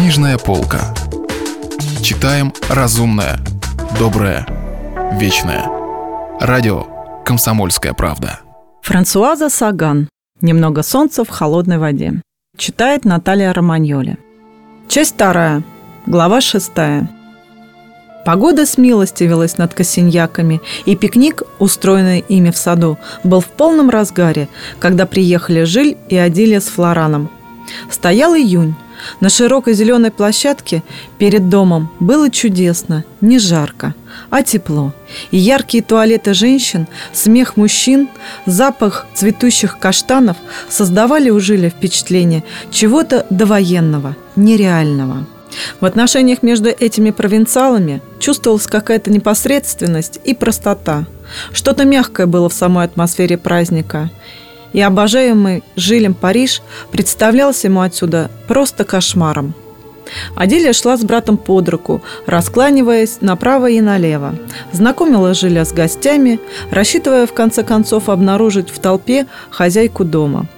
Книжная полка. Читаем разумное, доброе, вечное. Радио «Комсомольская правда». Франсуаза Саган. «Немного солнца в холодной воде». Читает Наталья Романьоли. Часть вторая. Глава шестая. Погода смилостивилась над косиньяками, и пикник, устроенный ими в саду, был в полном разгаре, когда приехали Жиль и Адилия с Флораном. Стоял июнь. На широкой зеленой площадке перед домом было чудесно, не жарко, а тепло. И яркие туалеты женщин, смех мужчин, запах цветущих каштанов создавали у Жиля впечатление чего-то довоенного, нереального. В отношениях между этими провинциалами чувствовалась какая-то непосредственность и простота. Что-то мягкое было в самой атмосфере праздника. И обожаемый Жилем Париж представлялся ему отсюда просто кошмаром. Аделия шла с братом под руку, раскланиваясь направо и налево. Знакомила Жиля с гостями, рассчитывая в конце концов обнаружить в толпе хозяйку дома –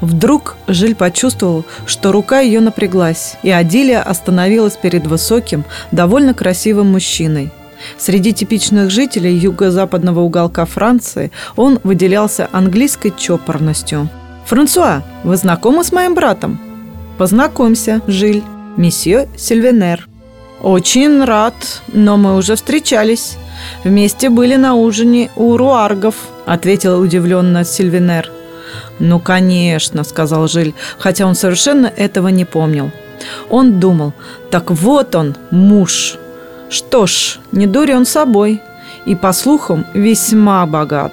Вдруг Жиль почувствовал, что рука ее напряглась, и Адилия остановилась перед высоким, довольно красивым мужчиной. Среди типичных жителей юго-западного уголка Франции он выделялся английской чопорностью. «Франсуа, вы знакомы с моим братом?» «Познакомься, Жиль, месье Сильвенер». «Очень рад, но мы уже встречались. Вместе были на ужине у руаргов», — ответил удивленно Сильвенер. «Ну, конечно», — сказал Жиль, хотя он совершенно этого не помнил. Он думал, так вот он, муж. Что ж, не дури он собой. И, по слухам, весьма богат.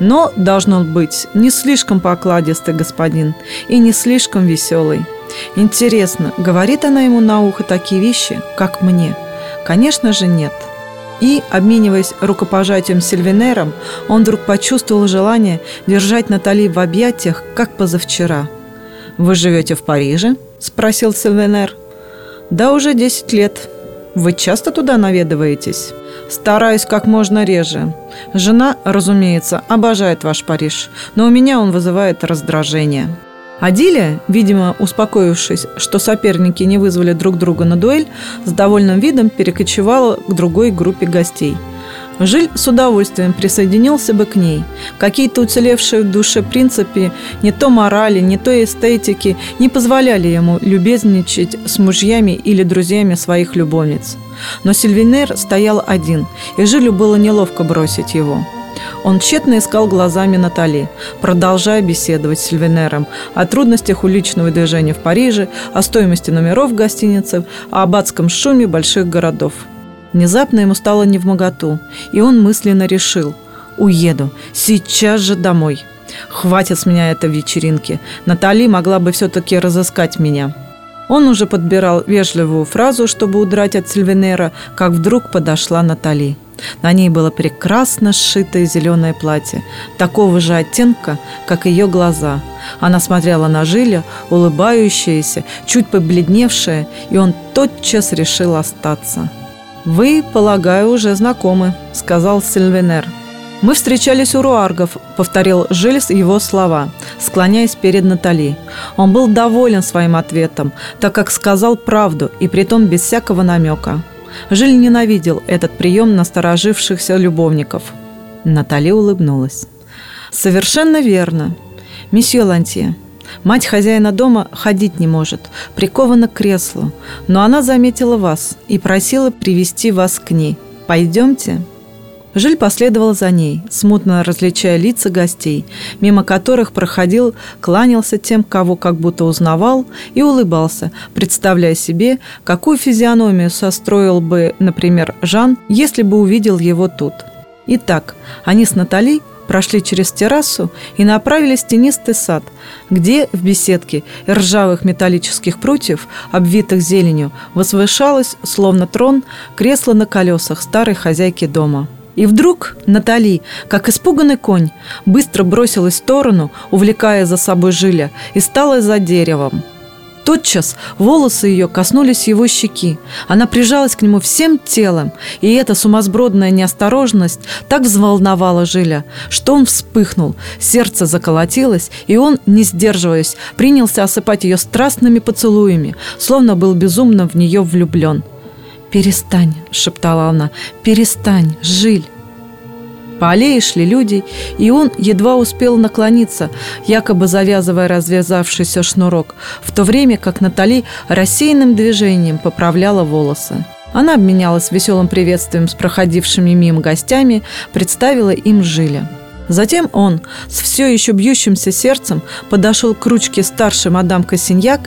Но, должно быть, не слишком покладистый господин и не слишком веселый. Интересно, говорит она ему на ухо такие вещи, как мне? Конечно же, нет. И, обмениваясь рукопожатием с Сильвинером, он вдруг почувствовал желание держать Натали в объятиях, как позавчера. «Вы живете в Париже?» – спросил Сильвинер. «Да, уже 10 лет. Вы часто туда наведываетесь?» «Стараюсь как можно реже. Жена, разумеется, обожает ваш Париж, но у меня он вызывает раздражение». Адилия, видимо, успокоившись, что соперники не вызвали друг друга на дуэль, с довольным видом перекочевала к другой группе гостей. Жиль с удовольствием присоединился бы к ней. Какие-то уцелевшие в душе принципы не то морали, не то эстетики не позволяли ему любезничать с мужьями или друзьями своих любовниц. Но Сильвинер стоял один, и Жилю было неловко бросить его – он тщетно искал глазами Натали, продолжая беседовать с Сильвенером о трудностях уличного движения в Париже, о стоимости номеров в гостинице, о аббатском шуме больших городов. Внезапно ему стало невмоготу, и он мысленно решил «Уеду, сейчас же домой». Хватит с меня этой вечеринки. Натали могла бы все-таки разыскать меня. Он уже подбирал вежливую фразу, чтобы удрать от Сильвенера, как вдруг подошла Натали. На ней было прекрасно сшитое зеленое платье, такого же оттенка, как ее глаза. Она смотрела на Жиля, улыбающаяся, чуть побледневшая, и он тотчас решил остаться. «Вы, полагаю, уже знакомы», — сказал Сильвенер. «Мы встречались у руаргов», — повторил Жильс его слова, склоняясь перед Натали. Он был доволен своим ответом, так как сказал правду, и притом без всякого намека. Жиль ненавидел этот прием насторожившихся любовников. Натали улыбнулась. «Совершенно верно. Месье Лантье, мать хозяина дома ходить не может, прикована к креслу, но она заметила вас и просила привести вас к ней. Пойдемте?» Жиль последовал за ней, смутно различая лица гостей, мимо которых проходил, кланялся тем, кого как будто узнавал, и улыбался, представляя себе, какую физиономию состроил бы, например, Жан, если бы увидел его тут. Итак, они с Натали прошли через террасу и направились в тенистый сад, где в беседке ржавых металлических прутьев, обвитых зеленью, возвышалось, словно трон, кресло на колесах старой хозяйки дома. И вдруг Натали, как испуганный конь, быстро бросилась в сторону, увлекая за собой Жиля, и стала за деревом. Тотчас волосы ее коснулись его щеки. Она прижалась к нему всем телом, и эта сумасбродная неосторожность так взволновала Жиля, что он вспыхнул, сердце заколотилось, и он, не сдерживаясь, принялся осыпать ее страстными поцелуями, словно был безумно в нее влюблен. «Перестань», — шептала она, — «перестань, Жиль». По аллее шли люди, и он едва успел наклониться, якобы завязывая развязавшийся шнурок, в то время как Натали рассеянным движением поправляла волосы. Она обменялась веселым приветствием с проходившими мимо гостями, представила им Жиля. Затем он с все еще бьющимся сердцем подошел к ручке старшей мадам Косиньяк,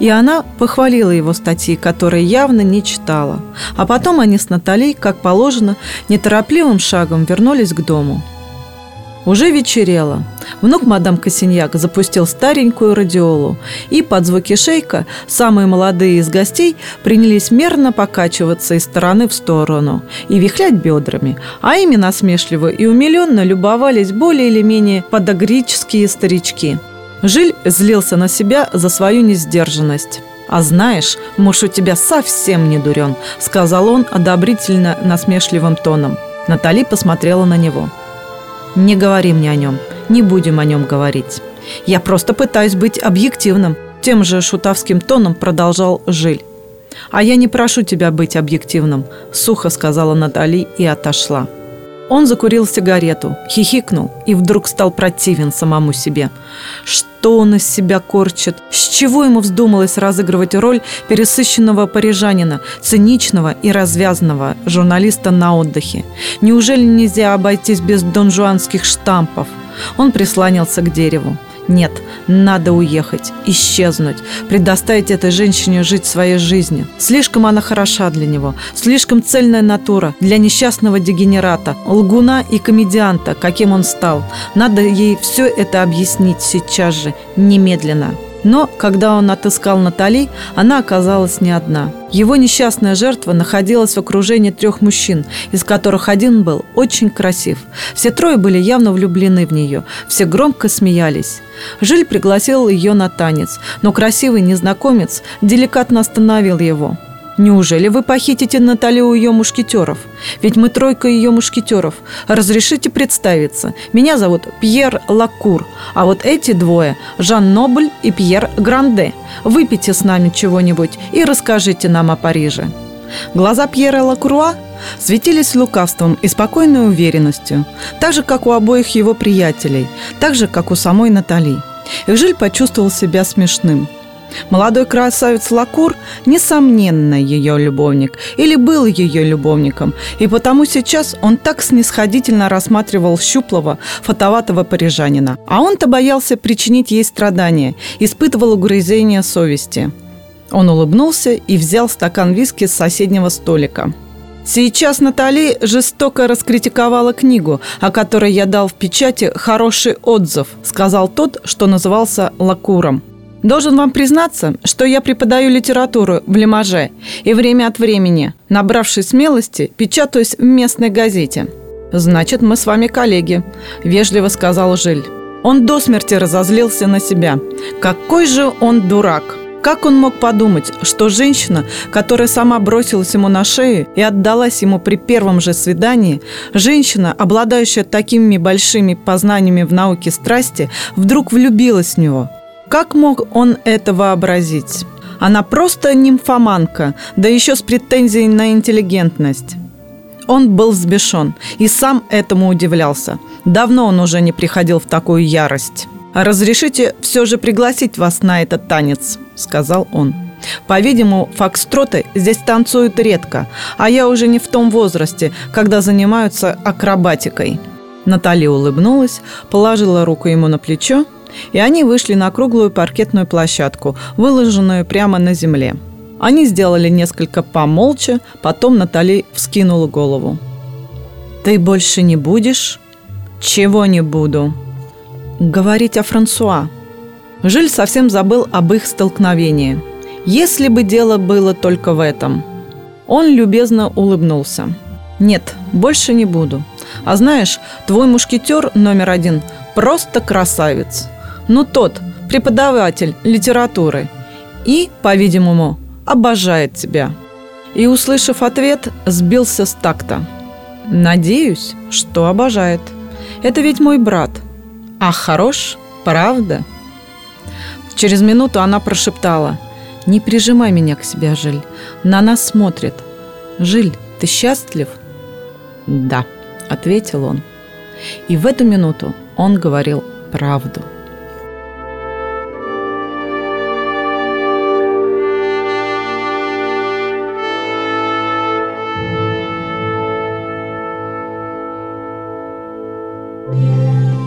и она похвалила его статьи, которые явно не читала. А потом они с Натальей, как положено, неторопливым шагом вернулись к дому – уже вечерело. Внук мадам Косиньяк запустил старенькую радиолу, и под звуки шейка самые молодые из гостей принялись мерно покачиваться из стороны в сторону и вихлять бедрами, а ими насмешливо и умиленно любовались более или менее подогрические старички. Жиль злился на себя за свою несдержанность. «А знаешь, муж у тебя совсем не дурен», — сказал он одобрительно насмешливым тоном. Натали посмотрела на него – не говори мне о нем. Не будем о нем говорить. Я просто пытаюсь быть объективным. Тем же шутовским тоном продолжал Жиль. «А я не прошу тебя быть объективным», – сухо сказала Натали и отошла. Он закурил сигарету, хихикнул и вдруг стал противен самому себе. Что он из себя корчит? С чего ему вздумалось разыгрывать роль пересыщенного парижанина, циничного и развязанного журналиста на отдыхе? Неужели нельзя обойтись без донжуанских штампов? Он прислонился к дереву. Нет, надо уехать, исчезнуть, предоставить этой женщине жить своей жизнью. Слишком она хороша для него, слишком цельная натура для несчастного дегенерата, лгуна и комедианта, каким он стал. Надо ей все это объяснить сейчас же, немедленно. Но, когда он отыскал Натали, она оказалась не одна. Его несчастная жертва находилась в окружении трех мужчин, из которых один был очень красив. Все трое были явно влюблены в нее, все громко смеялись. Жиль пригласил ее на танец, но красивый незнакомец деликатно остановил его – Неужели вы похитите Наталью у ее мушкетеров? Ведь мы тройка ее мушкетеров. Разрешите представиться. Меня зовут Пьер Лакур, а вот эти двое – Жан Нобль и Пьер Гранде. Выпейте с нами чего-нибудь и расскажите нам о Париже». Глаза Пьера Лакруа светились лукавством и спокойной уверенностью, так же, как у обоих его приятелей, так же, как у самой Натали. И Жиль почувствовал себя смешным – Молодой красавец Лакур, несомненно, ее любовник, или был ее любовником, и потому сейчас он так снисходительно рассматривал щуплого, фотоватого парижанина. А он-то боялся причинить ей страдания, испытывал угрызение совести. Он улыбнулся и взял стакан виски с соседнего столика. Сейчас Натали жестоко раскритиковала книгу, о которой я дал в печати хороший отзыв, сказал тот, что назывался Лакуром. Должен вам признаться, что я преподаю литературу в Лимаже и время от времени, набравшись смелости, печатаюсь в местной газете. «Значит, мы с вами коллеги», – вежливо сказал Жиль. Он до смерти разозлился на себя. Какой же он дурак! Как он мог подумать, что женщина, которая сама бросилась ему на шею и отдалась ему при первом же свидании, женщина, обладающая такими большими познаниями в науке страсти, вдруг влюбилась в него – как мог он это вообразить? Она просто нимфоманка, да еще с претензией на интеллигентность. Он был взбешен и сам этому удивлялся. Давно он уже не приходил в такую ярость. «Разрешите все же пригласить вас на этот танец», — сказал он. По-видимому, фокстроты здесь танцуют редко, а я уже не в том возрасте, когда занимаются акробатикой. Наталья улыбнулась, положила руку ему на плечо и они вышли на круглую паркетную площадку, выложенную прямо на земле. Они сделали несколько помолча, потом Натали вскинула голову. «Ты больше не будешь?» «Чего не буду?» «Говорить о Франсуа». Жиль совсем забыл об их столкновении. Если бы дело было только в этом. Он любезно улыбнулся. «Нет, больше не буду. А знаешь, твой мушкетер номер один просто красавец. Ну, тот, преподаватель литературы. и, по-видимому, обожает тебя. И, услышав ответ, сбился с такта. Надеюсь, что обожает. Это ведь мой брат. А хорош, правда? Через минуту она прошептала. Не прижимай меня к себе, Жиль. На нас смотрит. Жиль, ты счастлив? Да, ответил он. И в эту минуту он говорил правду.